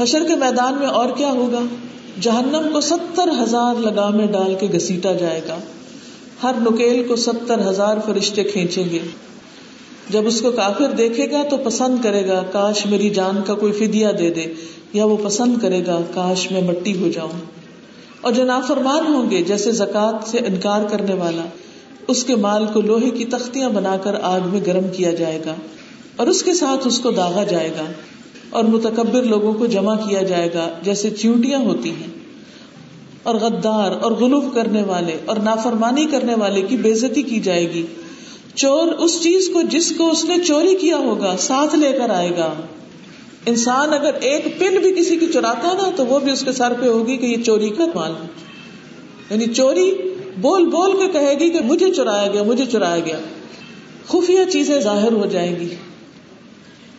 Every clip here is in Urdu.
حشر کے میدان میں اور کیا ہوگا؟ جہنم کو ستر ہزار لگامے ڈال کے گسیٹا جائے گا۔ ہر نکیل کو ستر ہزار فرشتے کھینچیں گے۔ جب اس کو کافر دیکھے گا تو پسند کرے گا، کاش میری جان کا کوئی فدیا دے دے، یا وہ پسند کرے گا، کاش میں مٹی ہو جاؤں۔ اور جو نافرمان ہوں گے، جیسے زکات سے انکار کرنے والا، اس کے مال کو لوہے کی تختیاں بنا کر آگ میں گرم کیا جائے گا، اور اس کے ساتھ اس کو داغا جائے گا۔ اور متکبر لوگوں کو جمع کیا جائے گا، جیسے چیونٹیاں ہوتی ہیں۔ اور غدار اور غلوف کرنے والے اور نافرمانی کرنے والے کی بےزتی کی جائے گی۔ چور اس چیز کو جس کو اس نے چوری کیا ہوگا، ساتھ لے کر آئے گا۔ انسان اگر ایک پن بھی کسی کی چراتا نا، تو وہ بھی اس کے سر پہ ہوگی کہ یہ چوری کا مال ہے۔ یعنی چوری بول بول کے کہے گی کہ مجھے چرایا گیا، مجھے چرایا گیا۔ خفیہ چیزیں ظاہر ہو جائیں گی۔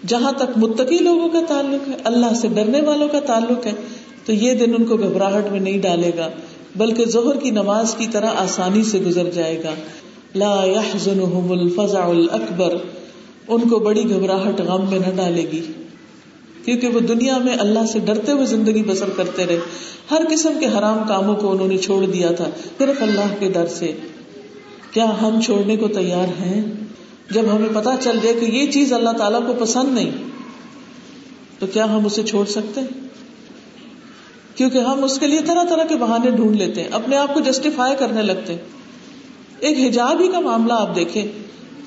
جہاں تک متقی لوگوں کا تعلق ہے، اللہ سے ڈرنے والوں کا تعلق ہے، تو یہ دن ان کو گھبراہٹ میں نہیں ڈالے گا، بلکہ ظہر کی نماز کی طرح آسانی سے گزر جائے گا۔ لا يحزنهم الفزع الاکبر، ان کو بڑی گھبراہٹ غم میں نہ ڈالے گی۔ کیونکہ وہ دنیا میں اللہ سے ڈرتے ہوئے زندگی بسر کرتے رہے۔ ہر قسم کے حرام کاموں کو انہوں نے چھوڑ دیا تھا، صرف اللہ کے ڈر سے۔ کیا ہم چھوڑنے کو تیار ہیں؟ جب ہمیں پتا چل جائے کہ یہ چیز اللہ تعالیٰ کو پسند نہیں، تو کیا ہم اسے چھوڑ سکتے؟ کیونکہ ہم اس کے لیے طرح طرح کے بہانے ڈھونڈ لیتے ہیں، اپنے آپ کو جسٹیفائی کرنے لگتے ایک حجاب ہی کا معاملہ آپ دیکھیں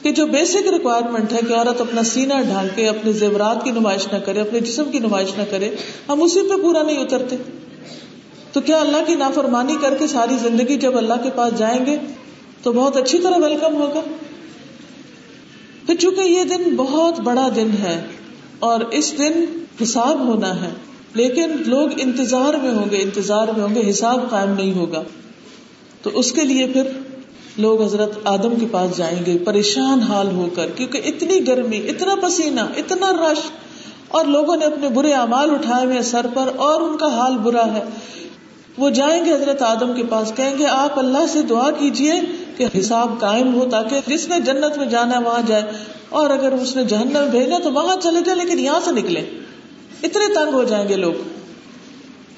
کہ جو بیسک ریکوائرمنٹ ہے کہ عورت اپنا سینا ڈھانک کے اپنے زیورات کی نمائش نہ کرے، اپنے جسم کی نمائش نہ کرے، ہم اسی پہ پورا نہیں اترتے۔ تو کیا اللہ کی نافرمانی کر کے ساری زندگی جب اللہ کے پاس جائیں گے تو بہت اچھی طرح ویلکم ہوگا؟ پھر چونکہ یہ دن بہت بڑا دن ہے اور اس دن حساب ہونا ہے، لیکن لوگ انتظار میں ہوں گے، انتظار میں ہوں گے، حساب قائم نہیں ہوگا۔ تو اس کے لیے پھر لوگ حضرت آدم کے پاس جائیں گے، پریشان حال ہو کر، کیونکہ اتنی گرمی، اتنا پسینہ، اتنا رش، اور لوگوں نے اپنے برے اعمال اٹھائے ہوئے سر پر، اور ان کا حال برا ہے۔ وہ جائیں گے حضرت آدم کے پاس، کہیں گے، آپ اللہ سے دعا کیجیے کہ حساب قائم ہو تاکہ جس نے جنت میں جانا ہے وہاں جائے اور اگر اس نے جہنم بھیجا تو وہاں چلے جائے لیکن یہاں سے نکلے۔ اتنے تنگ ہو جائیں گے لوگ۔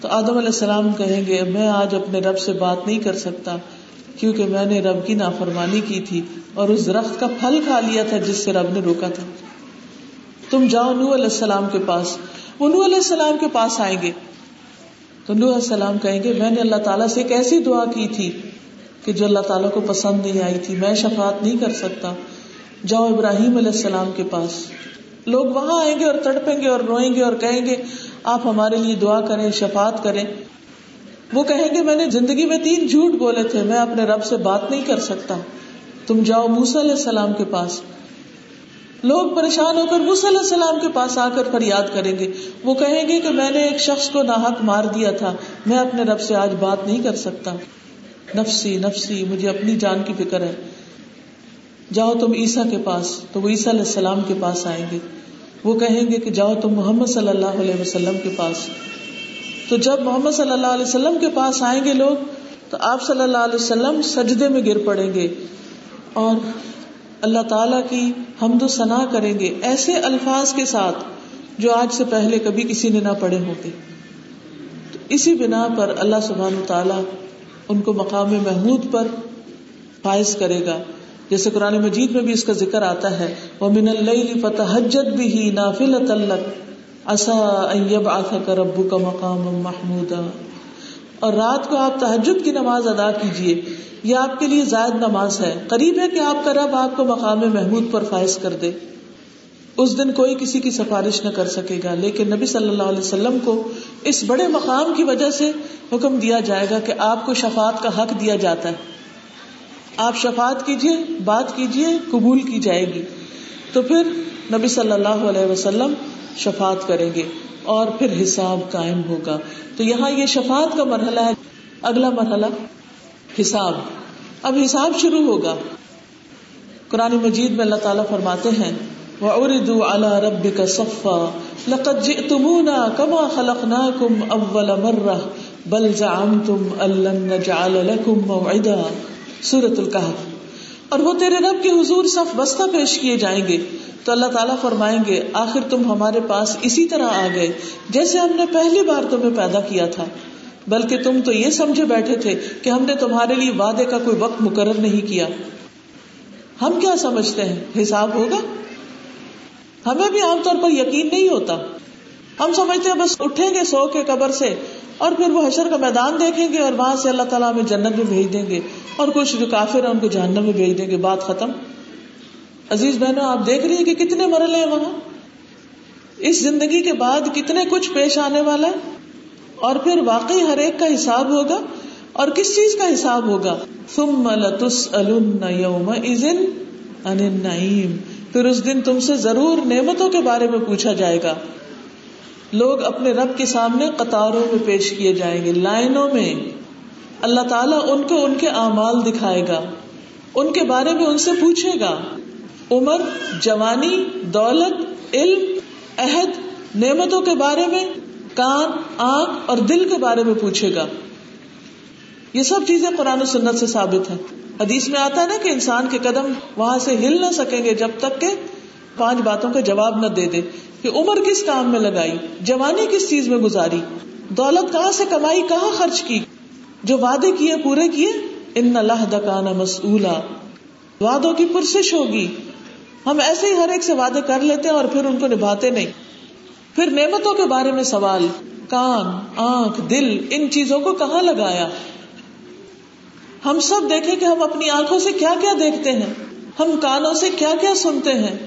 تو آدم علیہ السلام کہیں گے، میں آج اپنے رب سے بات نہیں کر سکتا کیونکہ میں نے رب کی نافرمانی کی تھی اور اس درخت کا پھل کھا لیا تھا جس سے رب نے روکا تھا۔ تم جاؤ نو علیہ السلام کے پاس۔ وہ نو علیہ السلام کے پاس آئیں گے۔ تو نو علیہ السلام کہیں گے، میں نے اللہ تعالیٰ سے ایک ایسی دعا کی تھی کہ جو اللہ تعالیٰ کو پسند نہیں آئی تھی، میں شفات نہیں کر سکتا۔ جاؤ ابراہیم علیہ السلام کے پاس۔ لوگ وہاں آئیں گے اور تڑپیں گے اور روئیں گے اور کہیں گے، آپ ہمارے لیے دعا کریں شفات کریں۔ وہ کہیں گے، میں نے زندگی میں تین جھوٹ بولے تھے، میں اپنے رب سے بات نہیں کر سکتا۔ تم جاؤ موسا علیہ السلام کے پاس۔ لوگ پریشان ہو کر موسا علیہ السلام کے پاس آ کر فریاد کریں گے۔ وہ کہیں گے کہ میں نے ایک شخص کو ناحک مار دیا تھا، میں اپنے رب سے آج بات نہیں کر سکتا۔ نفسی نفسی، مجھے اپنی جان کی فکر ہے۔ جاؤ تم عیسا کے پاس، تو وہ عیسیٰ علیہ السلام کے پاس آئیں گے۔ وہ کہیں گے کہ جاؤ تم محمد صلی اللہ علیہ وسلم کے پاس۔ تو جب محمد صلی اللہ علیہ وسلم کے پاس آئیں گے لوگ، تو آپ صلی اللہ علیہ وسلم سجدے میں گر پڑیں گے۔ اور اللہ تعالی کی حمد و ثنا کریں گے ایسے الفاظ کے ساتھ جو آج سے پہلے کبھی کسی نے نہ پڑھے ہوں گے۔ تو اسی بنا پر اللہ سبحان تعالیٰ ان کو مقام محمود پر فائز کرے گا۔ جیسے قرآن مجید میں بھی اس کا ذکر آتا ہے وہ من اللہ فتح بھی ہی نافل تلک کا ربو کا مقام محمود اور رات کو آپ تحجد کی نماز ادا کیجیے یہ آپ کے لیے زائد نماز ہے۔ قریب ہے کہ آپ کا رب آپ کو مقام محمود پر فائز کر دے۔ اس دن کوئی کسی کی سفارش نہ کر سکے گا، لیکن نبی صلی اللہ علیہ وسلم کو اس بڑے مقام کی وجہ سے حکم دیا جائے گا کہ آپ کو شفات کا حق دیا جاتا ہے۔ آپ شفات کیجیے بات کیجیے قبول کی جائے گی۔ تو پھر نبی صلی اللہ علیہ وسلم شفات کریں گے اور پھر حساب قائم ہوگا۔ تو یہاں یہ شفات کا مرحلہ ہے۔ اگلا مرحلہ، حساب۔ اب حساب شروع ہوگا۔ قرآن مجید میں اللہ تعالیٰ فرماتے ہیں وَعُرِدُوا عَلَى رَبِّكَ صَفًّا لَقَدْ جِئْتُمُونَا كَمَا خَلَقْنَاكُمْ أَوَّلَ مَرَّةٍ بَلْ زَعَمْتُمْ أَن لَّن نَّجْعَلَ لَكُم مَّوْعِدًا سورۃ الکہف اور وہ تیرے رب کے حضور صف بستہ پیش کیے جائیں گے۔ تو اللہ تعالیٰ فرمائیں گے، آخر تم ہمارے پاس اسی طرح آ گئے جیسے ہم نے پہلی بار تمہیں پیدا کیا تھا۔ بلکہ تم تو یہ سمجھے بیٹھے تھے کہ ہم نے تمہارے لیے وعدے کا کوئی وقت مقرر نہیں کیا۔ ہم کیا سمجھتے ہیں؟ حساب ہوگا؟ ہمیں بھی عام طور پر یقین نہیں ہوتا۔ ہم سمجھتے ہیں بس اٹھیں گے سو کے قبر سے اور پھر وہ حشر کا میدان دیکھیں گے اور وہاں سے اللہ تعالیٰ ہمیں جنت میں بھیج دیں گے اور کچھ جو کافر ہیں ان کو جہنم میں بھیج دیں گے۔ بات ختم۔ عزیز بہنوں، آپ دیکھ رہی ہیں کہ کتنے مرلے ہیں وہاں؟ اس زندگی کے بعد کتنے کچھ پیش آنے والا ہے؟ اور پھر واقعی ہر ایک کا حساب ہوگا؟ اور کس چیز کا حساب ہوگا؟ ثم لتسألن يومئذ عن النعيم۔ پھر اس دن تم سے ضرور نعمتوں کے بارے میں پوچھا جائے گا۔ لوگ اپنے رب کے سامنے قطاروں میں پیش کیے جائیں گے، لائنوں میں۔ اللہ تعالیٰ ان کو ان کے اعمال دکھائے گا، ان کے بارے میں ان سے پوچھے گا۔ عمر، جوانی، دولت، علم، عہد، نعمتوں کے بارے میں، کان، آنکھ اور دل کے بارے میں پوچھے گا۔ یہ سب چیزیں قرآن و سنت سے ثابت ہیں۔ حدیث میں آتا ہے نا کہ انسان کے قدم وہاں سے ہل نہ سکیں گے جب تک کہ پانچ باتوں کا جواب نہ دے دے کہ عمر کس کام میں لگائی، جوانی کس چیز میں گزاری، دولت کہاں سے کمائی، کہاں خرچ کی، جو وعدے کیے، پورے کیے، ان اللہ دکانا مسئلہ وعدوں کی پرسش ہوگی۔ ہم ایسے ہی ہر ایک سے وعدے کر لیتے ہیں اور پھر ان کو نبھاتے نہیں۔ پھر نعمتوں کے بارے میں سوال، کان، آنکھ، دل، ان چیزوں کو کہاں لگایا؟ ہم سب دیکھیں کہ ہم اپنی آنکھوں سے کیا کیا دیکھتے ہیں، ہم کانوں سے کیا کیا سنتے ہیں،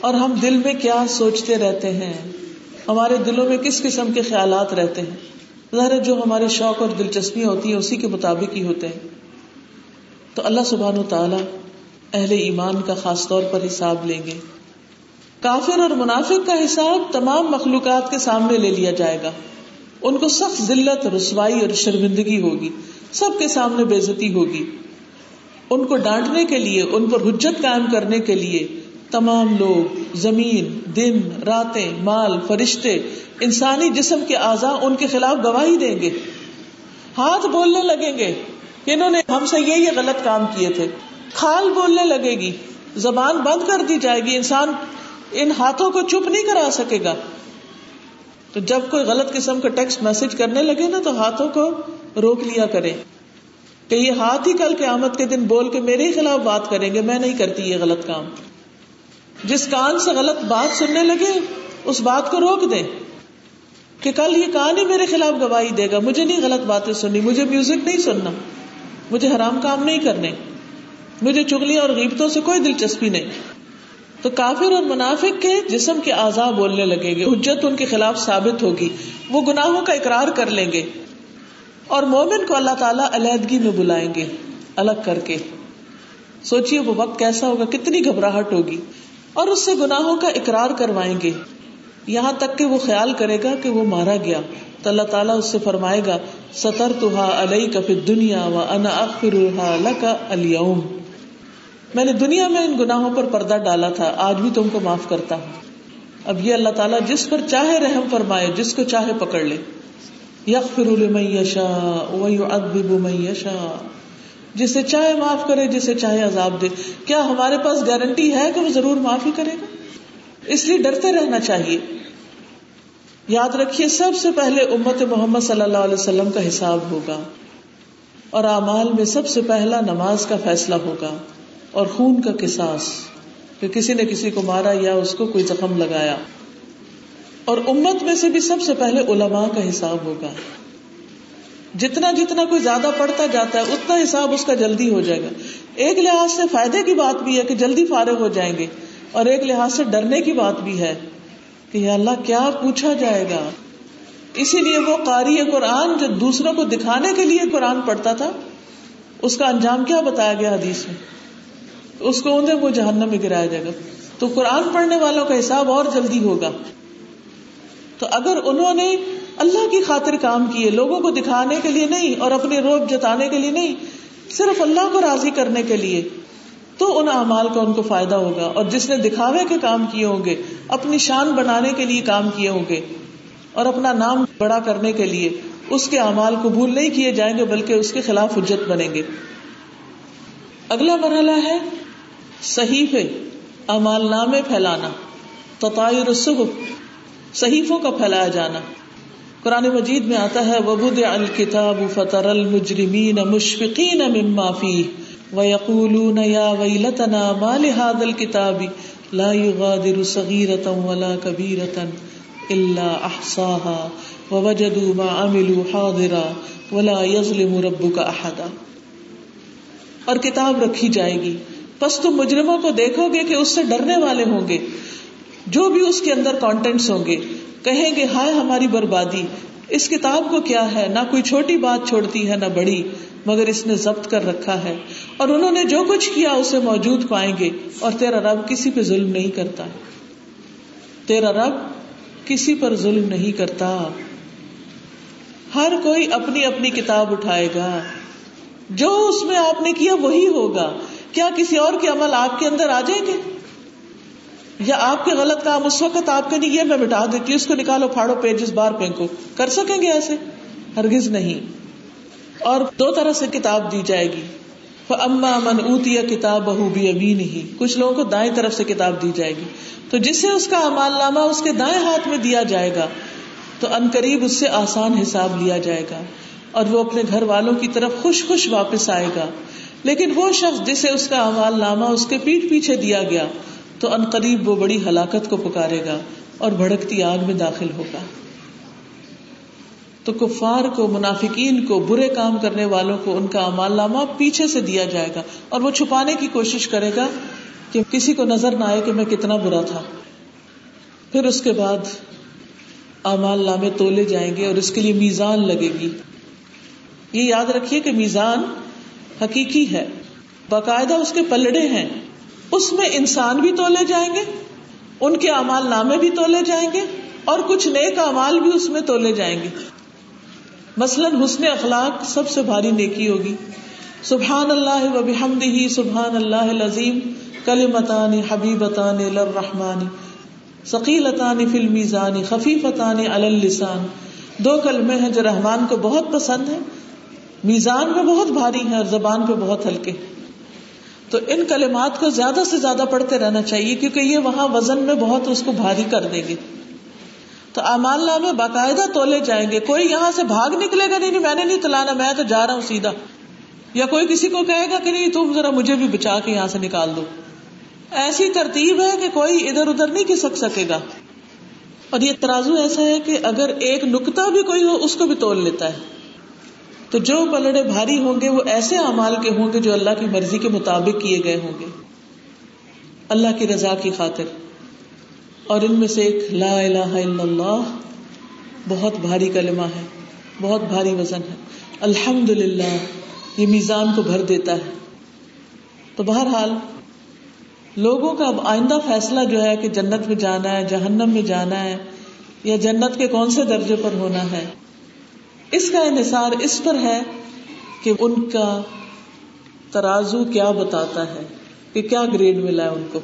اور ہم دل میں کیا سوچتے رہتے ہیں۔ ہمارے دلوں میں کس قسم کے خیالات رہتے ہیں؟ ظاہر جو ہمارے شوق اور دلچسپیاں ہوتی ہیں، اسی کے مطابق ہی ہوتے ہیں۔ تو اللہ سبحان و تعالی اہل ایمان کا خاص طور پر حساب لیں گے۔ کافر اور منافق کا حساب تمام مخلوقات کے سامنے لے لیا جائے گا۔ ان کو سخت ذلت، رسوائی اور شرمندگی ہوگی۔ سب کے سامنے بےزتی ہوگی۔ ان کو ڈانٹنے کے لیے، ان پر حجت قائم کرنے کے لیے تمام لوگ، زمین، دن، راتیں، مال، فرشتے، انسانی جسم کے اعضاء ان کے خلاف گواہی دیں گے۔ ہاتھ بولنے لگیں گے انہوں نے ہم سے یہ یہ غلط کام کیے تھے۔ کھال بولنے لگے گی۔ زبان بند کر دی جائے گی۔ انسان ان ہاتھوں کو چپ نہیں کرا سکے گا۔ تو جب کوئی غلط قسم کا ٹیکسٹ میسج کرنے لگے نا تو ہاتھوں کو روک لیا کرے کہ یہ ہاتھ ہی کل کے آمد کے دن بول کے میرے خلاف بات کریں گے، میں نہیں کرتی یہ غلط کام۔ جس کان سے غلط بات سننے لگے، اس بات کو روک دے کہ کل یہ کان ہی میرے خلاف گواہی دے گا۔ مجھے نہیں غلط باتیں سننی، مجھے میوزک نہیں سننا، مجھے حرام کام نہیں کرنے، مجھے چگلی اور غیبتوں سے کوئی دلچسپی نہیں۔ تو کافر اور منافق کے جسم کے آزاد بولنے لگے گے، حجت ان کے خلاف ثابت ہوگی، وہ گناہوں کا اقرار کر لیں گے۔ اور مومن کو اللہ تعالیٰ علیحدگی میں بلائیں گے، الگ کر کے۔ سوچیے وہ وقت کیسا ہوگا، کتنی گھبراہٹ ہوگی۔ اور اس سے گناہوں کا اقرار کروائیں گے۔ یہاں تک کہ وہ خیال کرے گا کہ وہ مارا گیا۔ تو اللہ تعالیٰ اس سے فرمائے گا ستر تو علیہ کفی دنیا و انا اخر کا اليوم میں نے دنیا میں ان گناہوں پر پردہ ڈالا تھا، آج بھی تم کو معاف کرتا ہوں۔ اب یہ اللہ تعالیٰ جس پر چاہے رحم فرمائے، جس کو چاہے پکڑ لے۔ یک یشا من یشا جسے چاہے معاف کرے، جسے چاہے عذاب دے۔ کیا ہمارے پاس گارنٹی ہے کہ وہ ضرور معافی کرے گا؟ اس لیے ڈرتے رہنا چاہیے۔ یاد رکھیے، سب سے پہلے امت محمد صلی اللہ علیہ وسلم کا حساب ہوگا اور اعمال میں سب سے پہلا نماز کا فیصلہ ہوگا اور خون کا کساس کہ کسی نے کسی کو مارا یا اس کو کوئی زخم لگایا۔ اور امت میں سے بھی سب سے پہلے علماء کا حساب ہوگا۔ جتنا جتنا کوئی زیادہ پڑھتا جاتا ہے، اتنا حساب اس کا جلدی ہو جائے گا۔ ایک لحاظ سے فائدے کی بات بھی ہے کہ جلدی فارغ ہو جائیں گے، اور ایک لحاظ سے ڈرنے کی بات بھی ہے کہ یا اللہ کیا پوچھا جائے گا۔ اسی لیے وہ قاری قرآن جو دوسروں کو دکھانے کے لیے قرآن پڑھتا تھا، اس کا انجام کیا بتایا گیا حدیث میں؟ اس کو اندر وہ جہنم میں گرایا جائے گا۔ تو قرآن پڑھنے والوں کا حساب اور جلدی ہوگا۔ تو اگر انہوں نے اللہ کی خاطر کام کیے، لوگوں کو دکھانے کے لیے نہیں اور اپنے روپ جتانے کے لیے نہیں، صرف اللہ کو راضی کرنے کے لیے، تو ان اعمال کا ان کو فائدہ ہوگا۔ اور جس نے دکھاوے کے کام کیے ہوں گے، اپنی شان بنانے کے لیے کام کیے ہوں گے، اور اپنا نام بڑا کرنے کے لیے اس کے اعمال قبول نہیں کیے جائیں گے، بلکہ اس کے خلاف حجت بنیں گے۔ اگلا مرحلہ ہے، صحیفے امال نامے پھیلانا تطائر الصحف صحیفوں کا پھیلایا جانا۔ قرآن مجید میں آتا ہے وبود الکتاب فطر المجرمین مشفقین مما فیہ ویقولون یا ویلتنا ما لهذا الكتاب؟ لا يغادر صغیرة ولا كبیرة الا احصاها ووجدوا ما عملوا حاضرا۔ ولا يظلم ربك احدا اور کتاب رکھی جائے گی۔ پس تم مجرموں کو دیکھو گے کہ اس سے ڈرنے والے ہوں گے۔ جو بھی اس کے اندر کانٹینٹس ہوں گے، کہیں گے، ہائے ہماری بربادی، اس کتاب کو کیا ہے؟ نہ کوئی چھوٹی بات چھوڑتی ہے، نہ بڑی، مگر اس نے ضبط کر رکھا ہے۔ اور انہوں نے جو کچھ کیا، اسے موجود پائیں گے۔ اور تیرا رب کسی پہ ظلم نہیں کرتا۔ تیرا رب کسی پر ظلم نہیں کرتا۔ ہر کوئی اپنی اپنی کتاب اٹھائے گا۔ جو اس میں آپ نے کیا، وہی ہوگا۔ کیا کسی اور کے عمل آپ کے اندر آ جائیں گے؟ یا آپ کے غلط کام اس وقت آپ کے نہیں میں مٹا دیتی ہوں، اس کو نکالو، پھاڑو پیجز بار پھینکو کر سکیں گے ایسے؟ ہرگز نہیں۔ اور دو طرح سے کتاب دی جائے گی۔ اما من اوتیا کتاب بہو بھی ابھی نہیں کچھ لوگوں کو دائیں طرف سے کتاب دی جائے گی۔ تو جس سے اس کا امال نامہ اس کے دائیں ہاتھ میں دیا جائے گا، تو ان قریب اس سے آسان حساب لیا جائے گا۔ اور وہ اپنے گھر والوں کی طرف خوش خوش واپس آئے گا۔ لیکن وہ شخص جسے اس کا امال نامہ اس کے پیٹ پیچھے دیا گیا تو ان قریب وہ بڑی ہلاکت کو پکارے گا اور بھڑکتی آگ میں داخل ہوگا۔ تو کفار کو، منافقین کو، برے کام کرنے والوں کو ان کا امال نامہ پیچھے سے دیا جائے گا اور وہ چھپانے کی کوشش کرے گا کہ کسی کو نظر نہ آئے کہ میں کتنا برا تھا۔ پھر اس کے بعد امال نامے تولے جائیں گے اور اس کے لیے میزان لگے گی۔ یہ یاد رکھیے کہ میزان حقیقی ہے۔ باقاعدہ اس کے پلڑے ہیں۔ اس میں انسان بھی تولے جائیں گے، ان کے امال نامے بھی تولے جائیں گے اور کچھ نیک امال بھی اس میں تولے جائیں گے۔ مثلاً حسن اخلاق سب سے بھاری نیکی ہوگی۔ سبحان اللہ و بحمدہ، سبحان اللہ العظیم، کلمتان حبیبتان للرحمن ثقیلتان فی المیزان، خفیفتان علی اللسان۔ دو کلمے ہیں جو رحمان کو بہت پسند ہیں۔ میزان میں بہت بھاری ہیں اور زبان پہ بہت ہلکے ہیں۔ تو ان کلمات کو زیادہ سے زیادہ پڑھتے رہنا چاہیے کیونکہ یہ وہاں وزن میں بہت اس کو بھاری کر دیں گے۔ تو امال میں باقاعدہ تولے جائیں گے۔ کوئی یہاں سے بھاگ نکلے گا، نہیں نہیں، میں نے نہیں تلانا، میں تو جا رہا ہوں سیدھا۔ یا کوئی کسی کو کہے گا کہ نہیں، تم ذرا مجھے بھی بچا کے یہاں سے نکال دو۔ ایسی ترتیب ہے کہ کوئی ادھر ادھر نہیں کھسک سکے گا۔ اور یہ ترازو ایسا ہے کہ اگر ایک نکتا بھی کوئی ہو، اس کو بھی تول لیتا ہے۔ تو جو پلڑے بھاری ہوں گے وہ ایسے امال کے ہوں گے جو اللہ کی مرضی کے مطابق کیے گئے ہوں گے۔ اللہ کی رضا کی خاطر۔ اور ان میں سے ایک لا الہ الا اللہ، بہت بھاری کلمہ ہے، بہت بھاری وزن ہے۔ الحمد للہ یہ میزان کو بھر دیتا ہے۔ تو بہرحال، لوگوں کا اب آئندہ فیصلہ جو ہے کہ جنت میں جانا ہے، جہنم میں جانا ہے، یا جنت کے کون سے درجے پر ہونا ہے اس کا انحصار اس پر ہے کہ ان کا ترازو کیا بتاتا ہے کہ کیا گریڈ ملا ہے ان کو۔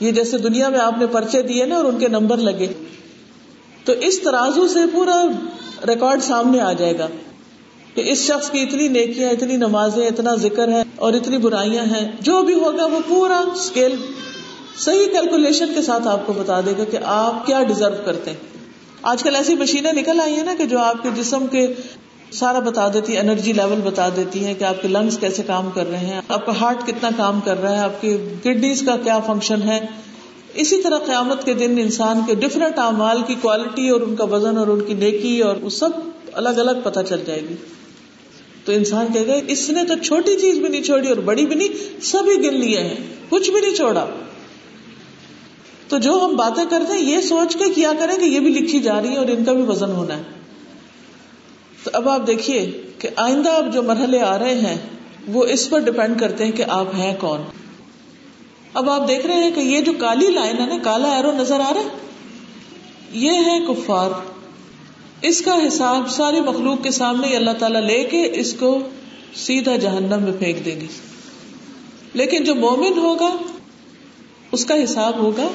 یہ جیسے دنیا میں آپ نے پرچے دیے نا اور ان کے نمبر لگے۔ تو اس ترازو سے پورا ریکارڈ سامنے آ جائے گا کہ اس شخص کی اتنی نیکیاں، اتنی نمازیں، اتنا ذکر ہے اور اتنی برائیاں ہیں۔ جو بھی ہوگا وہ پورا اسکیل صحیح کیلکولیشن کے ساتھ آپ کو بتا دے گا کہ آپ کیا ڈیزرو کرتے ہیں۔ آج کل ایسی مشینیں نکل آئی ہیں نا کہ جو آپ کے جسم کے سارا بتا دیتی ہے انرجی لیول بتا دیتی ہے کہ آپ کے لنگس کیسے کام کر رہے ہیں، آپ کا ہارٹ کتنا کام کر رہا ہے، آپ کی کڈنیز کا کیا فنکشن ہے۔ اسی طرح قیامت کے دن انسان کے ڈفرنٹ اعمال کی کوالٹی اور ان کا وزن اور ان کی نیکی اور وہ سب الگ الگ پتہ چل جائے گی۔ تو انسان کہے گا، اس نے تو چھوٹی چیز بھی نہیں چھوڑی اور بڑی بھی نہیں، سبھی گن لیے ہیں، کچھ بھی نہیں چھوڑا۔ تو جو ہم باتیں کرتے ہیں، یہ سوچ کے کیا کریں کہ یہ بھی لکھی جا رہی ہے اور ان کا بھی وزن ہونا ہے۔ تو اب آپ دیکھیے کہ آئندہ اب جو مرحلے آ رہے ہیں، وہ اس پر ڈپینڈ کرتے ہیں کہ آپ ہیں کون۔ اب آپ دیکھ رہے ہیں کہ یہ جو کالی لائن ہے نا، کالا ایرو نظر آ رہا ہے؟ یہ ہے کفار۔ اس کا حساب ساری مخلوق کے سامنے اللہ تعالیٰ لے کے اس کو سیدھا جہنم میں پھینک دیں گے۔ لیکن جو مومن ہوگا، اس کا حساب ہوگا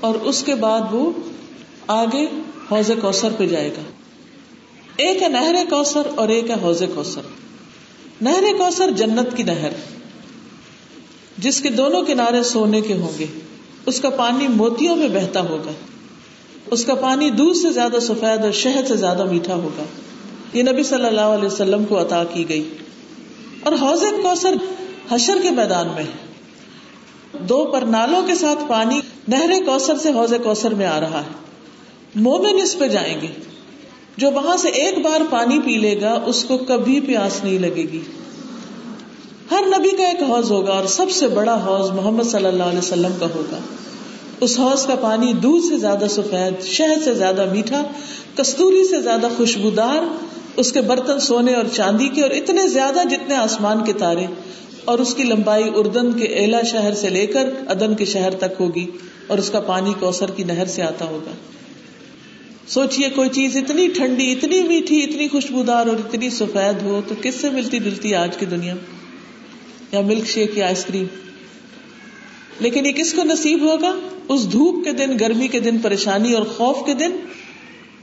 اور اس کے بعد وہ آگے حوض کوثر پہ جائے گا۔ ایک ہے نہر کوثر اور ایک ہے حوض کوثر۔ نہر کوثر جنت کی نہر، جس کے دونوں کنارے سونے کے ہوں گے۔ اس کا پانی موتیوں میں بہتا ہوگا۔ اس کا پانی دودھ سے زیادہ سفید اور شہد سے زیادہ میٹھا ہوگا۔ یہ نبی صلی اللہ علیہ وسلم کو عطا کی گئی۔ اور حوض کوثر حشر کے میدان میں ہے۔ دو پرنالوں کے ساتھ پانی نہر کوثر سے حوض کوثر میں آ رہا ہے۔ مومن اس پہ جائیں گے۔ جو وہاں سے ایک بار پانی پی لے گا، اس کو کبھی پیاس نہیں لگے گی۔ ہر نبی کا ایک حوض ہوگا اور سب سے بڑا حوض محمد صلی اللہ علیہ وسلم کا ہوگا۔ اس حوض کا پانی دودھ سے زیادہ سفید، شہد سے زیادہ میٹھا، کستوری سے زیادہ خوشبودار، اس کے برتن سونے اور چاندی کے اور اتنے زیادہ جتنے آسمان کے تارے۔ اور اس کی لمبائی اردن کے ایلا شہر سے لے کر ادن کے شہر تک ہوگی اور اس کا پانی کوسر کی نہر سے آتا ہوگا۔ سوچئے کوئی چیز اتنی ٹھنڈی، اتنی میٹھی، اتنی خوشبودار اور اتنی سفید ہو تو کس سے ملتی جلتی آج کی دنیا؟ یا ملک شیک یا آئس کریم؟ لیکن یہ کس کو نصیب ہوگا؟ اس دھوپ کے دن، گرمی کے دن، پریشانی اور خوف کے دن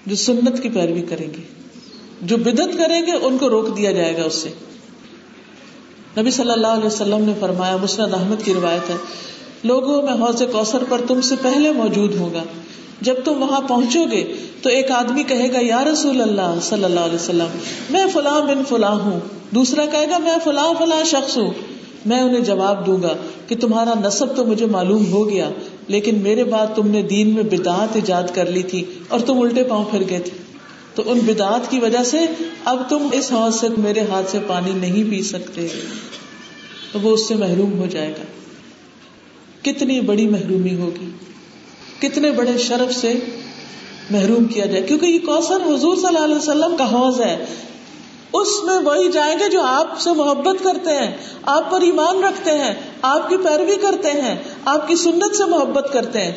جو سنت کی پیروی کریں گے۔ جو بدت کریں گے، ان کو روک دیا جائے گا اس سے۔ نبی صلی اللہ علیہ وسلم نے فرمایا، مسند احمد کی روایت ہے، لوگوں، میں حوض کوثر پر تم سے پہلے موجود ہوگا جب تم وہاں پہنچو گے تو ایک آدمی کہے گا، یا رسول اللہ صلی اللہ علیہ وسلم، میں فلاں بن فلاں ہوں۔ دوسرا کہے گا، میں فلاں فلاں شخص ہوں۔ میں انہیں جواب دوں گا کہ تمہارا نصب تو مجھے معلوم ہو گیا، لیکن میرے بعد تم نے دین میں بدعت ایجاد کر لی تھی اور تم الٹے پاؤں پھر گئے تھے۔ تو ان بدعت کی وجہ سے اب تم اس حوض سے میرے ہاتھ سے پانی نہیں پی سکتے۔ تو وہ اس سے محروم ہو جائے گا۔ کتنی بڑی محرومی ہوگی۔ کتنے بڑے شرف سے محروم کیا جائے۔ کیونکہ یہ کوثر حضور صلی اللہ علیہ وسلم کا حوض ہے۔ اس میں وہی جائیں گے جو آپ سے محبت کرتے ہیں، آپ پر ایمان رکھتے ہیں، آپ کی پیروی کرتے ہیں، آپ کی سنت سے محبت کرتے ہیں۔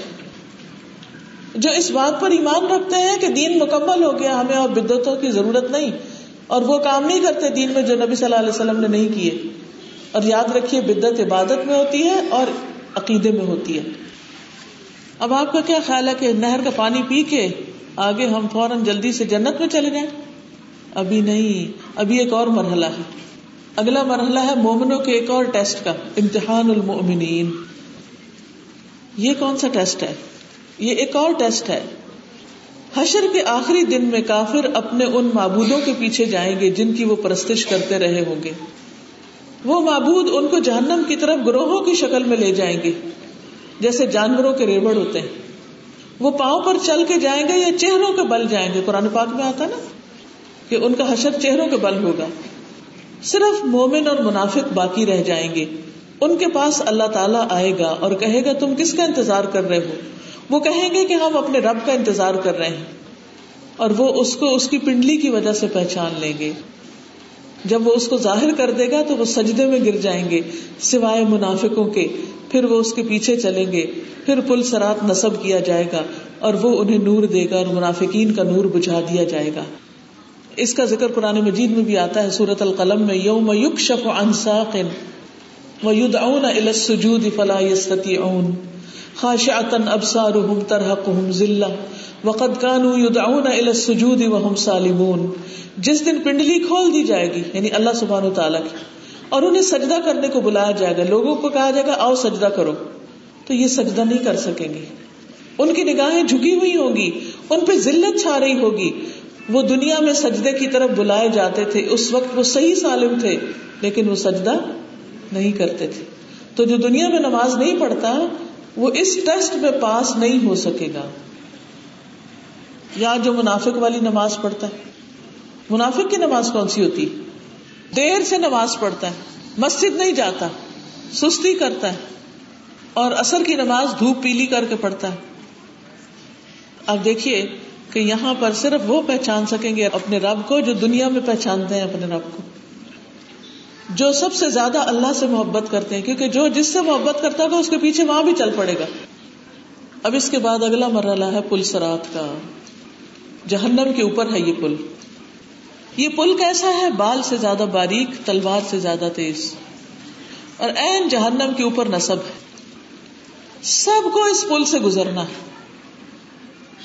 جو اس بات پر ایمان رکھتے ہیں کہ دین مکمل ہو گیا، ہمیں اور بدتوں کی ضرورت نہیں۔ اور وہ کام نہیں کرتے دین میں جو نبی صلی اللہ علیہ وسلم نے نہیں کیے۔ اور یاد رکھیے بدت عبادت میں ہوتی ہے اور عقیدے میں ہوتی ہے۔ اب آپ کا کیا خیال ہے کہ نہر کا پانی پی کے آگے ہم فوراً جلدی سے جنت میں چلے جائیں؟ ابھی نہیں، ابھی ایک اور مرحلہ ہے۔ اگلا مرحلہ ہے مومنوں کے ایک اور ٹیسٹ کا، امتحان المؤمنین۔ یہ کون سا ٹیسٹ ہے؟ یہ ایک اور ٹیسٹ ہے۔ حشر کے آخری دن میں کافر اپنے ان معبودوں کے پیچھے جائیں گے جن کی وہ پرستش کرتے رہے ہوں گے۔ وہ معبود ان کو جہنم کی طرف گروہوں کی شکل میں لے جائیں گے، جیسے جانوروں کے ریبڑ ہوتے ہیں۔ وہ پاؤں پر چل کے جائیں گے یا چہروں کے بل جائیں گے؟ قرآن پاک میں آتا نا کہ ان کا حشر چہروں کے بل ہوگا۔ صرف مومن اور منافق باقی رہ جائیں گے۔ ان کے پاس اللہ تعالیٰ آئے گا اور کہے گا، تم کس کا انتظار کر رہے ہو؟ وہ کہیں گے کہ ہم اپنے رب کا انتظار کر رہے ہیں اور وہ اس کو اس کی پنڈلی کی وجہ سے پہچان لیں گے۔ جب وہ اس کو ظاہر کر دے گا تو وہ سجدے میں گر جائیں گے، سوائے منافقوں کے۔ پھر وہ اس کے پیچھے چلیں گے، پھر پل سرات نصب کیا جائے گا اور وہ انہیں نور دے گا اور منافقین کا نور بجھا دیا جائے گا۔ اس کا ذکر قرآن مجید میں بھی آتا ہے سورت القلم میں، یوم یوک شف انساق و ید السجود فلا یستطیعون۔ خاشعتن ابصارهم ترهقهم ذلہ وقد كانوا يدعون الى السجود وهم سالمون۔ جس دن پنڈلی کھول دی جائے گی یعنی اللہ سبحانہ وتعالی کی، اور انہیں سجدہ کرنے کو بلایا جائے گا، لوگوں کو کہا جائے گا، آؤ سجدہ کرو۔ تو یہ سجدہ نہیں کر سکیں گے۔ ان کی نگاہیں جھکی ہوئی ہوگی ان پہ ذلت چھا رہی ہوگی۔ وہ دنیا میں سجدے کی طرف بلائے جاتے تھے، اس وقت وہ صحیح سالم تھے، لیکن وہ سجدہ نہیں کرتے تھے۔ تو جو دنیا میں نماز نہیں پڑھتا وہ اس ٹیسٹ میں پاس نہیں ہو سکے گا۔ یا جو منافق والی نماز پڑھتا ہے۔ منافق کی نماز کون سی ہوتی؟ دیر سے نماز پڑھتا ہے، مسجد نہیں جاتا، سستی کرتا ہے اور اثر کی نماز دھوپ پیلی کر کے پڑھتا ہے۔ اب دیکھیے کہ یہاں پر صرف وہ پہچان سکیں گے اپنے رب کو جو دنیا میں پہچانتے ہیں اپنے رب کو۔ جو سب سے زیادہ اللہ سے محبت کرتے ہیں، کیونکہ جو جس سے محبت کرتا ہوگا اس کے پیچھے وہاں بھی چل پڑے گا۔ اب اس کے بعد اگلا مرحلہ ہے پل سرات کا۔ جہنم کے اوپر ہے یہ پل۔ یہ پل کیسا ہے؟ بال سے زیادہ باریک، تلوار سے زیادہ تیز۔ اور این جہنم کے اوپر نصب ہے۔ سب کو اس پل سے گزرنا ہے۔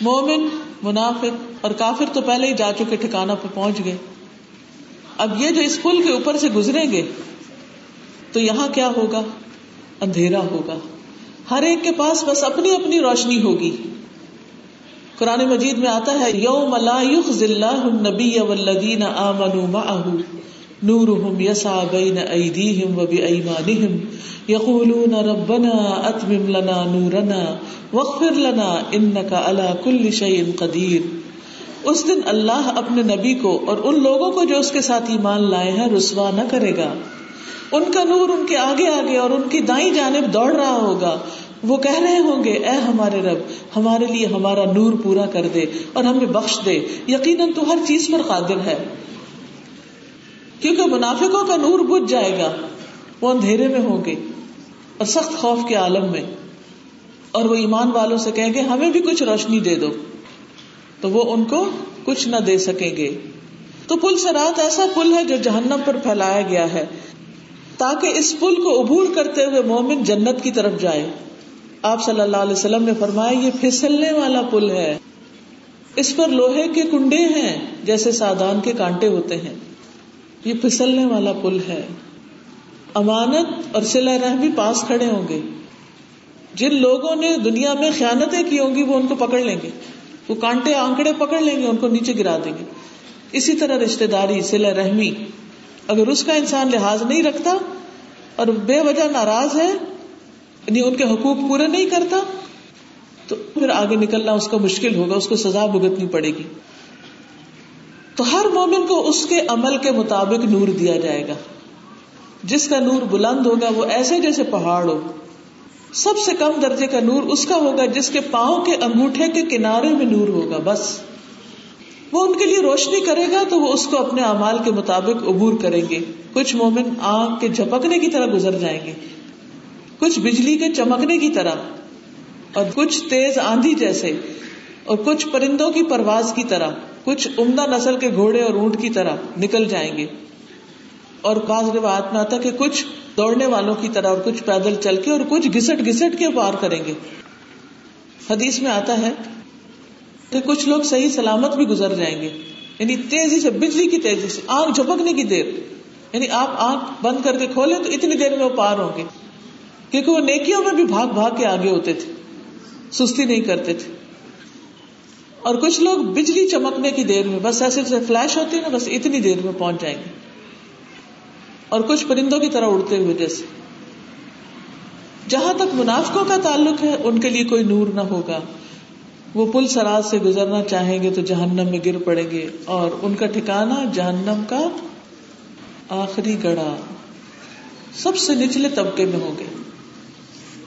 مومن، منافق اور کافر تو پہلے ہی جا چکے ٹھکانا پہ پہنچ گئے۔ اب یہ جو اس پل کے اوپر سے گزریں گے، تو یہاں کیا ہوگا؟ اندھیرا ہوگا۔ ہر ایک کے پاس بس اپنی اپنی روشنی ہوگی۔ قرآن مجید میں آتا ہے، یوم لا یخزی اللہ النبی والذین آمنوا معه نورهم یسعى بین ایدیہم و بایمانہم یقولون ربنا اتمم لنا نورنا واغفر لنا انکا علی کل شیء قدیر۔ اس دن اللہ اپنے نبی کو اور ان لوگوں کو جو اس کے ساتھ ایمان لائے ہیں رسوا نہ کرے گا۔ ان کا نور ان کے آگے آگے اور ان کی دائیں جانب دوڑ رہا ہوگا۔ وہ کہہ رہے ہوں گے، اے ہمارے رب، ہمارے لیے ہمارا نور پورا کر دے اور ہمیں بخش دے۔ یقیناً تو ہر چیز پر قادر ہے۔ کیونکہ منافقوں کا نور بجھ جائے گا۔ وہ اندھیرے میں ہوں گے اور سخت خوف کے عالم میں۔ اور وہ ایمان والوں سے کہیں گے، ہمیں بھی کچھ روشنی دے دو۔ تو وہ ان کو کچھ نہ دے سکیں گے۔ تو پل سے رات ایسا پل ہے جو جہنم پر پھیلایا گیا ہے، تاکہ اس پل کو عبور کرتے ہوئے مومن جنت کی طرف جائے۔ آپ صلی اللہ علیہ وسلم نے فرمایا، یہ پھسلنے والا پل ہے۔ اس پر لوہے کے کنڈے ہیں، جیسے سادان کے کانٹے ہوتے ہیں۔ یہ پھسلنے والا پل ہے۔ امانت اور سلا رحمی پاس کھڑے ہوں گے۔ جن لوگوں نے دنیا میں خیانتیں کی ہوں گی، وہ ان کو پکڑ لیں گے۔ وہ کانٹے آنکڑے پکڑ لیں گے، ان کو نیچے گرا دیں گے۔ اسی طرح رشتے داری سلا رحمی۔ اگر اس کا انسان لحاظ نہیں رکھتا اور بے وجہ ناراض ہے یعنی ان کے حقوق پورے نہیں کرتا، تو پھر آگے نکلنا اس کا مشکل ہوگا، اس کو سزا بھگتنی پڑے گی۔ تو ہر مومن کو اس کے عمل کے مطابق نور دیا جائے گا۔ جس کا نور بلند ہوگا، وہ ایسے جیسے پہاڑ ہو سب سے کم درجے کا نور اس کا ہوگا جس کے پاؤں کے انگوٹھے کے کنارے میں نور ہوگا، بس۔ وہ ان کے لیے روشنی کرے گا تو وہ اس کو اپنے امال کے مطابق عبور کریں گے۔ کچھ مومن آنکھ کے جھپکنے کی طرح گزر جائیں گے۔ کچھ بجلی کے چمکنے کی طرح۔ اور کچھ تیز آندھی جیسے۔ اور کچھ پرندوں کی پرواز کی طرح۔ کچھ عمدہ نسل کے گھوڑے اور اونٹ کی طرح نکل جائیں گے۔ اور بعض روایت میں آتا کہ کچھ دوڑنے والوں کی طرح اور کچھ پیدل چل کے اور کچھ گھسٹ گھسٹ کے پار کریں گے۔ حدیث میں آتا ہے کہ کچھ لوگ صحیح سلامت بھی گزر جائیں گے۔ یعنی تیزی سے، بجلی کی تیزی سے آنکھ جھپکنے کی دیر۔ یعنی آپ آنکھ بند کر کے کھولے تو اتنی دیر میں وہ پار ہوں گے۔ کیونکہ وہ نیکیوں میں بھی بھاگ بھاگ کے آگے ہوتے تھے، سستی نہیں کرتے تھے۔ اور کچھ لوگ بجلی چمکنے کی دیر میں، بس ایسے جیسے فلش ہوتی ہے نا، بس اتنی دیر میں پہنچ جائیں گے۔ اور کچھ پرندوں کی طرح اڑتے ہوئے جیسے۔ جہاں تک منافقوں کا تعلق ہے، ان کے لیے کوئی نور نہ ہوگا۔ وہ پل سراج سے گزرنا چاہیں گے تو جہنم میں گر پڑیں گے۔ اور ان کا ٹھکانا جہنم کا آخری گڑا سب سے نچلے طبقے میں ہوگے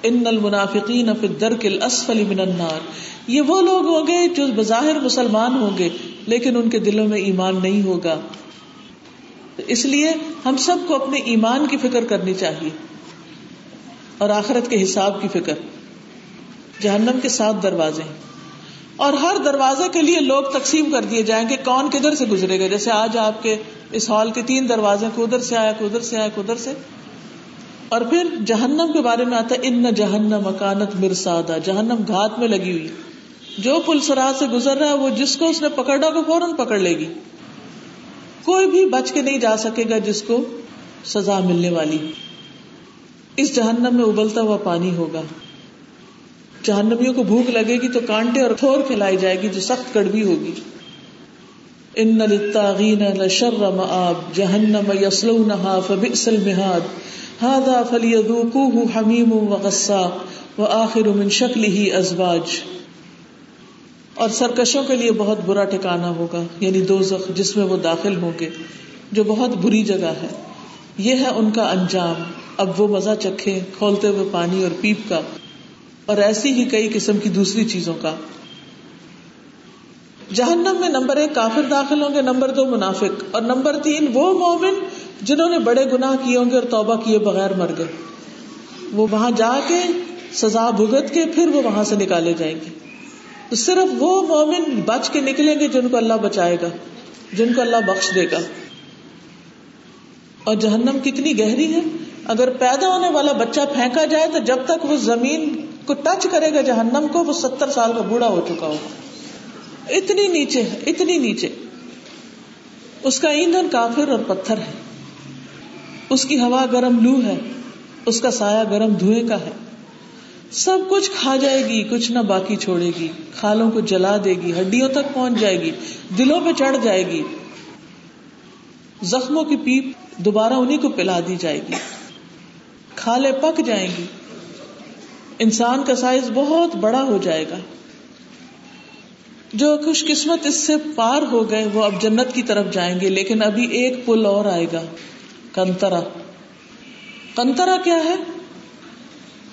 ان المنافقین فی الدرک الاسفل من النار۔ یہ وہ لوگ ہوں گے جو بظاہر مسلمان ہوں گے، لیکن ان کے دلوں میں ایمان نہیں ہوگا۔ اس لیے ہم سب کو اپنے ایمان کی فکر کرنی چاہیے اور آخرت کے حساب کی فکر، جہنم کے سات دروازے اور ہر دروازے کے لیے لوگ تقسیم کر دیے جائیں گے، کون کدھر سے گزرے گا؟ جیسے آج آپ کے اس ہال کے تین دروازے، کو ادھر سے آیا، کو ادھر سے آیا، کو ادھر سے۔ اور پھر جہنم کے بارے میں آتا ہے، ان جہنم مکانت مرسادہ جہنم گھات میں لگی ہوئی۔ جو پل سرا سے گزر رہا ہے، وہ جس کو اس نے پکڑا کو فوراً پکڑ لے گی۔ کوئی بھی بچ کے نہیں جا سکے گا جس کو سزا ملنے والی۔ اس جہنم میں ابلتا ہوا پانی ہوگا۔ جہنمیوں کو بھوک لگے گی تو کانٹے اور تھور کھلائی جائے گی جو سخت کڑوی ہوگی۔ ان للطاغین لشر مآب، جہنم یصلونها فبئس المہاد۔ هذا فليذوقوه حمیم وغساق وآخر من شکله ازواج۔ اور سرکشوں کے لیے بہت برا ٹھکانا ہوگا یعنی دوزخ، جس میں وہ داخل ہوں گے، جو بہت بری جگہ ہے۔ یہ ہے ان کا انجام۔ اب وہ مزہ چکھے کھولتے ہوئے پانی اور پیپ کا، اور ایسی ہی کئی قسم کی دوسری چیزوں کا۔ جہنم میں نمبر ایک کافر داخل ہوں گے، نمبر دو منافق، اور نمبر تین وہ مومن جنہوں نے بڑے گناہ کیے ہوں گے اور توبہ کیے بغیر مر گئے۔ وہ وہاں جا کے سزا بھگت کے، پھر وہ وہاں سے نکالے جائیں گے۔ تو صرف وہ مومن بچ کے نکلیں گے جن کو اللہ بچائے گا، جن کو اللہ بخش دے گا۔ اور جہنم کتنی گہری ہے۔ اگر پیدا ہونے والا بچہ پھینکا جائے تو جب تک وہ زمین کو ٹچ کرے گا، جہنم کو، وہ ستر سال کا بوڑھا ہو چکا ہوگا۔ اتنی نیچے ہے اتنی نیچے۔ اس کا ایندھن کافر اور پتھر ہے۔ اس کی ہوا گرم لو ہے۔ اس کا سایہ گرم دھوئے کا ہے۔ سب کچھ کھا جائے گی، کچھ نہ باقی چھوڑے گی۔ کھالوں کو جلا دے گی، ہڈیوں تک پہنچ جائے گی، دلوں پہ چڑھ جائے گی۔ زخموں کی پیپ دوبارہ انہیں کو پلا دی جائے گی۔ کھالے پک جائیں گی۔ انسان کا سائز بہت بڑا ہو جائے گا۔ جو خوش قسمت اس سے پار ہو گئے، وہ اب جنت کی طرف جائیں گے، لیکن ابھی ایک پل اور آئے گا۔ کنترا۔ کنترا کیا ہے؟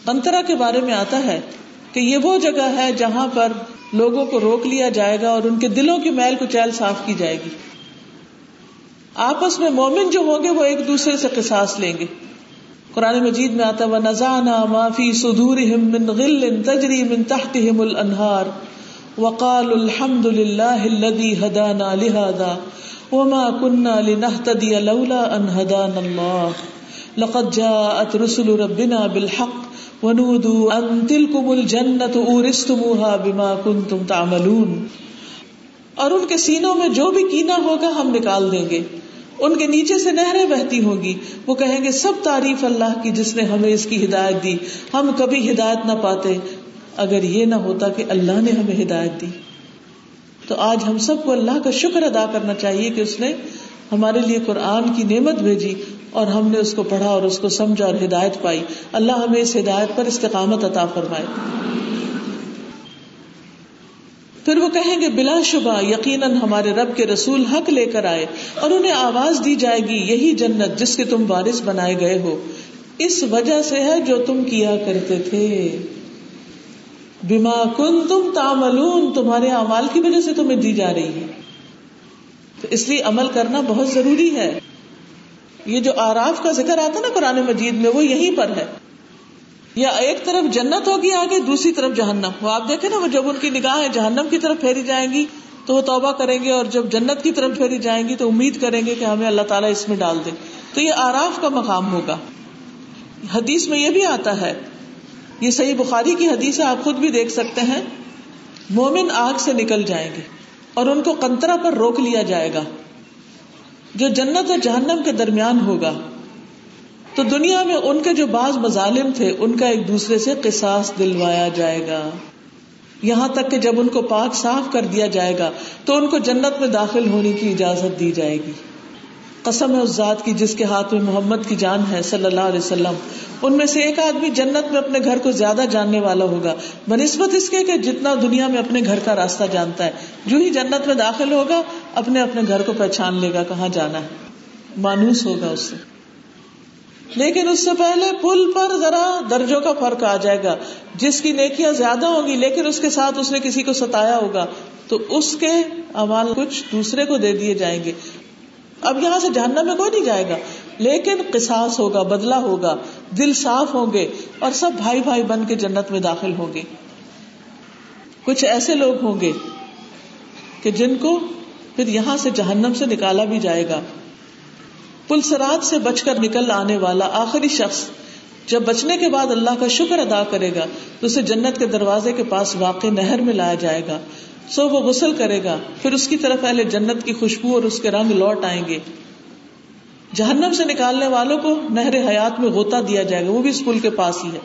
کنترا کے بارے میں آتا ہے کہ یہ وہ جگہ ہے جہاں پر لوگوں کو روک لیا جائے گا اور ان کے دلوں کی میل کو چیل صاف کی جائے گی۔ آپس میں مومن جو ہوں گے وہ ایک دوسرے سے قصاص لیں گے۔ قرآن مجید میں آتا وہ نزانا معافی سدور تجری من تحتهم الانہار وقال الحمد للہ الذي هدانا لهذا وما كنا لنهتدي لولا ان هدانا الله لقد جاءت رسل ربنا بالحق ونودوا ان تلكم الجنة اورثتموها بما كنتم تعملون۔ اور ان کے سینوں میں جو بھی کینا ہوگا ہم نکال دیں گے۔ ان کے نیچے سے نہریں بہتی ہوگی۔ وہ کہیں گے، سب تعریف اللہ کی جس نے ہمیں اس کی ہدایت دی۔ ہم کبھی ہدایت نہ پاتے۔ اگر یہ نہ ہوتا کہ اللہ نے ہمیں ہدایت دی۔ تو آج ہم سب کو اللہ کا شکر ادا کرنا چاہیے کہ اس نے ہمارے لیے قرآن کی نعمت بھیجی اور ہم نے اس کو پڑھا اور اس کو سمجھا اور ہدایت پائی۔ اللہ ہمیں اس ہدایت پر استقامت عطا فرمائے۔ پھر وہ کہیں گے، بلا شبہ، یقیناً ہمارے رب کے رسول حق لے کر آئے اور انہیں آواز دی جائے گی، یہی جنت جس کے تم بارش بنائے گئے ہو۔ اس وجہ سے ہے جو تم کیا کرتے تھے۔ بیما کن تم تاملون تمہارے اعمال کی وجہ سے تمہیں دی جا رہی ہے۔ تو اس لیے عمل کرنا بہت ضروری ہے۔ یہ جو آراف کا ذکر آتا نا قرآن مجید میں، وہ یہیں پر ہے۔ یا ایک طرف جنت ہوگی آگے، دوسری طرف جہنم۔ وہ آپ دیکھیں نا، وہ جب ان کی نگاہیں جہنم کی طرف پھیری جائیں گی تو وہ توبہ کریں گے اور جب جنت کی طرف پھیری جائیں گی تو امید کریں گے کہ ہمیں اللہ تعالیٰ اس میں ڈال دے۔ تو یہ آراف کا مقام ہوگا۔ حدیث میں یہ بھی آتا ہے۔ یہ صحیح بخاری کی حدیث ہے، آپ خود بھی دیکھ سکتے ہیں۔ مومن آگ سے نکل جائیں گے۔ اور ان کو کنترا پر روک لیا جائے گا، جو جنت اور جہنم کے درمیان ہوگا۔ تو دنیا میں ان کے جو بعض مظالم تھے، ان کا ایک دوسرے سے قصاص دلوایا جائے گا۔ یہاں تک کہ جب ان کو پاک صاف کر دیا جائے گا، تو ان کو جنت میں داخل ہونے کی اجازت دی جائے گی۔ قسم ہے اس ذات کی جس کے ہاتھ میں محمد کی جان ہے صلی اللہ علیہ وسلم۔ ان میں سے ایک آدمی جنت میں اپنے گھر کو زیادہ جاننے والا ہوگا۔ بنسبت اس کے کہ جتنا دنیا میں اپنے گھر کا راستہ جانتا ہے، جو ہی جنت میں داخل ہوگا، اپنے اپنے گھر کو پہچان لے گا کہاں جانا ہے۔ مانوس ہوگا اس سے۔ لیکن اس سے پہلے پل پر ذرا درجوں کا فرق آ جائے گا۔ جس کی نیکیاں زیادہ ہوں گی، لیکن اس کے ساتھ اس نے کسی کو ستایا ہوگا، تو اس کے امال کچھ دوسرے کو دے دیے جائیں گے۔ اب یہاں سے جاننا میں کوئی نہیں جائے گا۔ لیکن قصاص ہوگا بدلا ہوگا، دل صاف ہوں گے اور سب بھائی بھائی بن کے جنت میں داخل ہوں گے۔ کچھ ایسے لوگ ہوں گے کہ جن کو پھر یہاں سے جہنم سے نکالا بھی جائے گا۔ پلسرات سے بچ کر نکل آنے والا آخری شخص جب بچنے کے بعد اللہ کا شکر ادا کرے گا، تو اسے جنت کے دروازے کے پاس واقع نہر میں لایا جائے گا۔ سو وہ غسل کرے گا، پھر اس کی طرف اہل جنت کی خوشبو اور اس کے رنگ لوٹ آئیں گے۔ جہنم سے نکالنے والوں کو نہر حیات میں غوطہ دیا جائے گا، وہ بھی اس پل کے پاس ہی ہے۔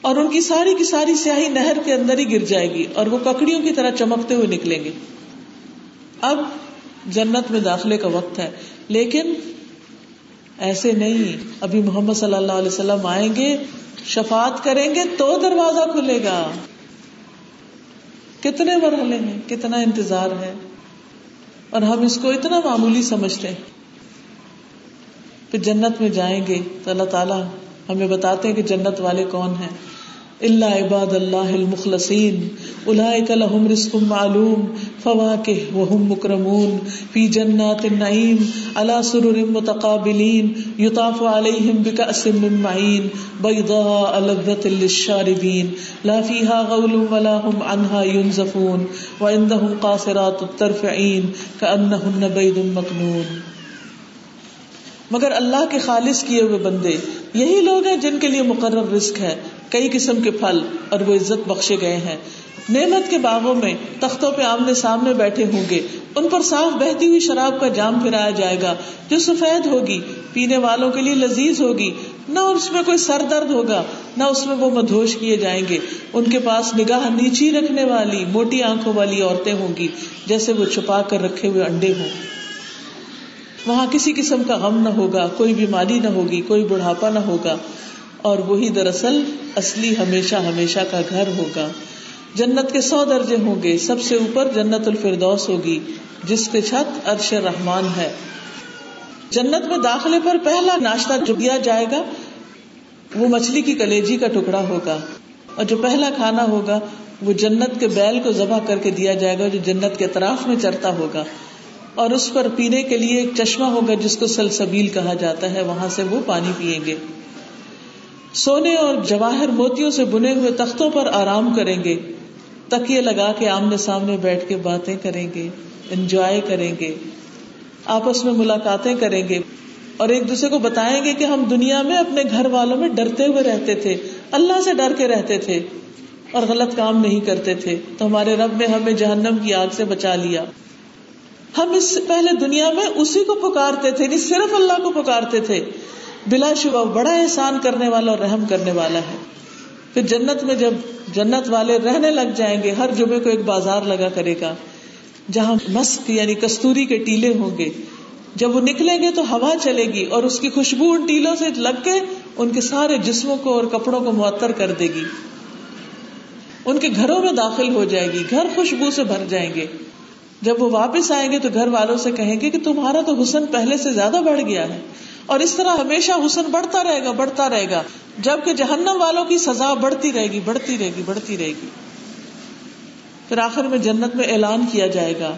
اور ان کی ساری کی ساری سیاہی نہر کے اندر ہی گر جائے گی اور وہ ککڑیوں کی طرح چمکتے ہوئے نکلیں گے۔ اب جنت میں داخلے کا وقت ہے، لیکن ایسے نہیں۔ ابھی محمد صلی اللہ علیہ وسلم آئیں گے شفات کریں گے تو دروازہ کھلے گا۔ کتنے مرحلے ہیں، کتنا انتظار ہے۔ اور ہم اس کو اتنا معمولی سمجھتے ہیں۔ پھر جنت میں جائیں گے تو اللہ تعالیٰ ہمیں بتاتے ہیں کہ جنت والے کون ہیں۔ اللہ عباد اللہ المخلصین اولئک لهم رزق معلوم، فواکہ وهم مکرمون، فی جنات النعیم، علی سرر متقابلین، یطاف علیہم بکأس من معین، بیضاء لذة للشاربین، لا فیها غول ولا هم عنها ينزفون وعندهم قاصرات الطرف عین كأنهن بيض مكنون مگر اللہ کے خالص کیے ہوئے بندے یہی لوگ ہیں جن کے لیے مقرر رزق ہے۔ کئی قسم کے پھل اور وہ عزت بخشے گئے ہیں۔ نعمت کے باغوں میں تختوں پہ آمنے سامنے بیٹھے ہوں گے۔ ان پر صاف بہتی ہوئی شراب کا جام پھرایا جائے گا۔ جو سفید ہوگی، پینے والوں کے لیے لذیذ ہوگی۔ نہ اس میں کوئی سر درد ہوگا، نہ اس میں وہ مدھوش کیے جائیں گے۔ ان کے پاس نگاہ نیچی رکھنے والی، موٹی آنکھوں والی عورتیں ہوں گی، جیسے وہ چھپا کر رکھے ہوئے انڈے ہوں۔ وہاں کسی قسم کا غم نہ ہوگا، کوئی بیماری نہ ہوگی، کوئی بڑھاپا نہ ہوگا۔ اور وہی دراصل اصلی ہمیشہ ہمیشہ کا گھر ہوگا۔ جنت کے سو درجے ہوں گے۔ سب سے اوپر جنت الفردوس ہوگی، جس کے چھت عرش رحمان ہے۔ جنت میں داخلے پر پہلا ناشتہ جو دیا جائے گا، وہ مچھلی کی کلیجی کا ٹکڑا ہوگا۔ اور جو پہلا کھانا ہوگا، وہ جنت کے بیل کو ذبح کر کے دیا جائے گا، جو جنت کے اطراف میں چرتا ہوگا۔ اور اس پر پینے کے لیے ایک چشمہ ہوگا، جس کو سلسبیل کہا جاتا ہے۔ وہاں سے وہ پانی پیئیں گے۔ سونے اور جواہر موتیوں سے بنے ہوئے تختوں پر آرام کریں گے، تکیے لگا کے آمنے سامنے بیٹھ کے باتیں کریں گے، انجوائے کریں گے، آپس میں ملاقاتیں کریں گے، اور ایک دوسرے کو بتائیں گے کہ ہم دنیا میں اپنے گھر والوں میں ڈرتے ہوئے رہتے تھے، اللہ سے ڈر کے رہتے تھے، اور غلط کام نہیں کرتے تھے۔ تو ہمارے رب نے ہمیں جہنم کی آگ سے بچا لیا۔ ہم اس سے پہلے دنیا میں اسی کو پکارتے تھے نہیں صرف اللہ کو پکارتے تھے۔ بلا شبہ بڑا احسان کرنے والا اور رحم کرنے والا ہے۔ پھر جنت میں جب جنت والے رہنے لگ جائیں گے، ہر جمعے کو ایک بازار لگا کرے گا، جہاں مسک یعنی کستوری کے ٹیلے ہوں گے۔ جب وہ نکلیں گے تو ہوا چلے گی اور اس کی خوشبو ان ٹیلوں سے لگ کے ان کے سارے جسموں کو اور کپڑوں کو معطر کر دے گی۔ ان کے گھروں میں داخل ہو جائے گی، گھر خوشبو سے بھر جائیں گے۔ جب وہ واپس آئیں گے تو گھر والوں سے کہیں گے کہ تمہارا تو حسن پہلے سے زیادہ بڑھ گیا ہے۔ اور اس طرح ہمیشہ حسن بڑھتا رہے گا، بڑھتا رہے گا۔ جبکہ جہنم والوں کی سزا بڑھتی رہے گی، بڑھتی رہے گی، بڑھتی رہے گی۔ پھر آخر میں جنت میں اعلان کیا جائے گا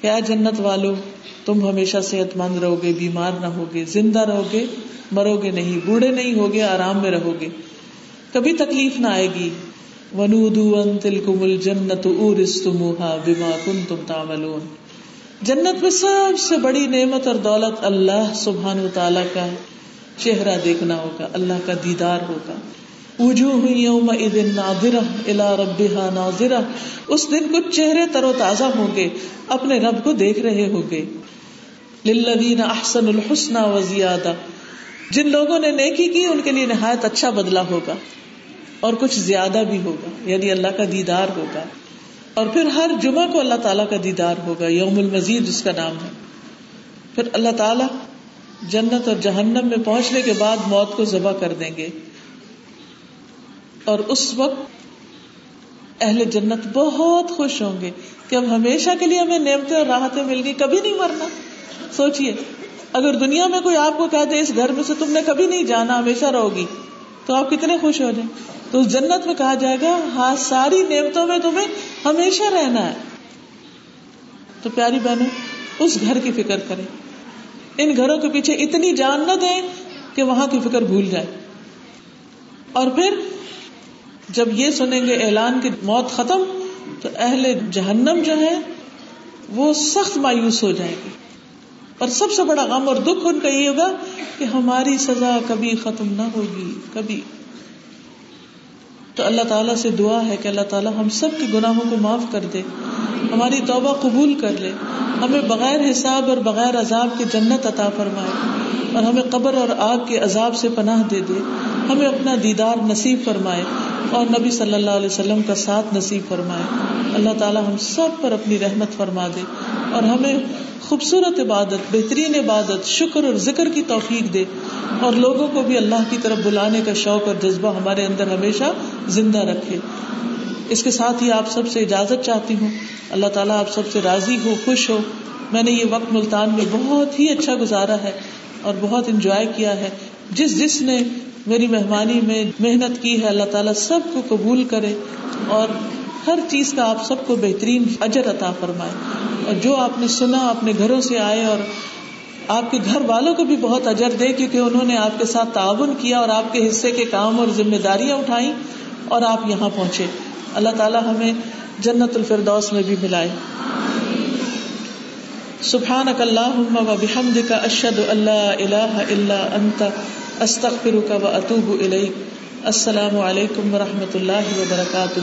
کیا جنت والو، تم ہمیشہ صحت مند رہو گے، بیمار نہ ہوگے زندہ رہو گے، مرو گے نہیں، بوڑھے نہیں ہوگے آرام میں رہو گے۔ کبھی تکلیف نہ آئے گی۔ ونودو ان تلکم الجنت اورستموها بما کنتم تعملون۔ جنت میں سب سے بڑی نعمت اور دولت اللہ سبحان و تعالی کا چہرہ دیکھنا ہوگا، اللہ کا دیدار ہوگا۔ وجوہ یوم ناظرہ الى ربها ناظرہ۔ اس دن کچھ چہرے تر و تازہ ہوں گے، اپنے رب کو دیکھ رہے ہوں گے۔ للذین احسن الحسنى وزیادہ۔ جن لوگوں نے نیکی کی، ان کے لیے نہایت اچھا بدلہ ہوگا۔ اور کچھ زیادہ بھی ہوگا یعنی اللہ کا دیدار ہوگا۔ اور پھر ہر جمعہ کو اللہ تعالیٰ کا دیدار ہوگا، یوم المزید اس کا نام ہے۔ پھر اللہ تعالیٰ جنت اور جہنم میں پہنچنے کے بعد موت کو ذبح کر دیں گے۔ اور اس وقت اہل جنت بہت خوش ہوں گے کہ اب ہمیشہ کے لیے ہمیں نعمتیں اور راحتیں مل گئی کبھی نہیں مرنا۔ سوچئے، اگر دنیا میں کوئی آپ کو کہہ دے، اس گھر میں سے تم نے کبھی نہیں جانا، ہمیشہ رہو گی۔ تو آپ کتنے خوش ہو جائیں۔ تو اس جنت میں کہا جائے گا ہاں ساری نعمتوں میں تمہیں ہمیشہ رہنا ہے۔ تو پیاری بہنوں، اس گھر کی فکر کریں۔ ان گھروں کے پیچھے اتنی جان نہ دیں کہ وہاں کی فکر بھول جائے اور پھر جب یہ سنیں گے اعلان کی موت ختم، تو اہل جہنم جو ہے وہ سخت مایوس ہو جائے گی اور سب سے بڑا غم اور دکھ ان کا یہ ہوگا کہ ہماری سزا کبھی ختم نہ ہوگی، کبھی۔ تو اللہ تعالیٰ سے دعا ہے کہ اللہ تعالیٰ ہم سب کے گناہوں کو معاف کر دے، ہماری توبہ قبول کر لے، ہمیں بغیر حساب اور بغیر عذاب کی جنت عطا فرمائے اور ہمیں قبر اور آگ کے عذاب سے پناہ دے دے، ہمیں اپنا دیدار نصیب فرمائے اور نبی صلی اللہ علیہ وسلم کا ساتھ نصیب فرمائے۔ اللہ تعالیٰ ہم سب پر اپنی رحمت فرما دے۔ اور ہمیں خوبصورت عبادت، بہترین عبادت، شکر اور ذکر کی توفیق دے اور لوگوں کو بھی اللہ کی طرف بلانے کا شوق اور جذبہ ہمارے اندر ہمیشہ زندہ رکھے۔ اس کے ساتھ ہی آپ سب سے اجازت چاہتی ہوں۔ اللہ تعالیٰ آپ سب سے راضی ہو، خوش ہو۔ میں نے یہ وقت ملتان میں بہت ہی اچھا گزارا ہے اور بہت انجوائے کیا ہے۔ جس جس نے میری مہمانی میں محنت کی ہے، اللہ تعالیٰ سب کو قبول کرے اور ہر چیز کا آپ سب کو بہترین اجر عطا فرمائے۔ اور جو آپ نے سنا، اپنے گھروں سے آئے اور آپ کے گھر والوں کو بھی بہت اجر دے، کیونکہ انہوں نے آپ کے ساتھ تعاون کیا اور آپ کے حصے کے کام اور ذمہ داریاں اٹھائی اور آپ یہاں پہنچے۔ اللہ تعالیٰ ہمیں جنت الفردوس میں بھی ملائے۔ سبحان کا اشد اللہ اللہ اللہ انت استغفرك واتوب الیک۔ السلام علیکم و رحمۃ اللہ وبرکاتہ۔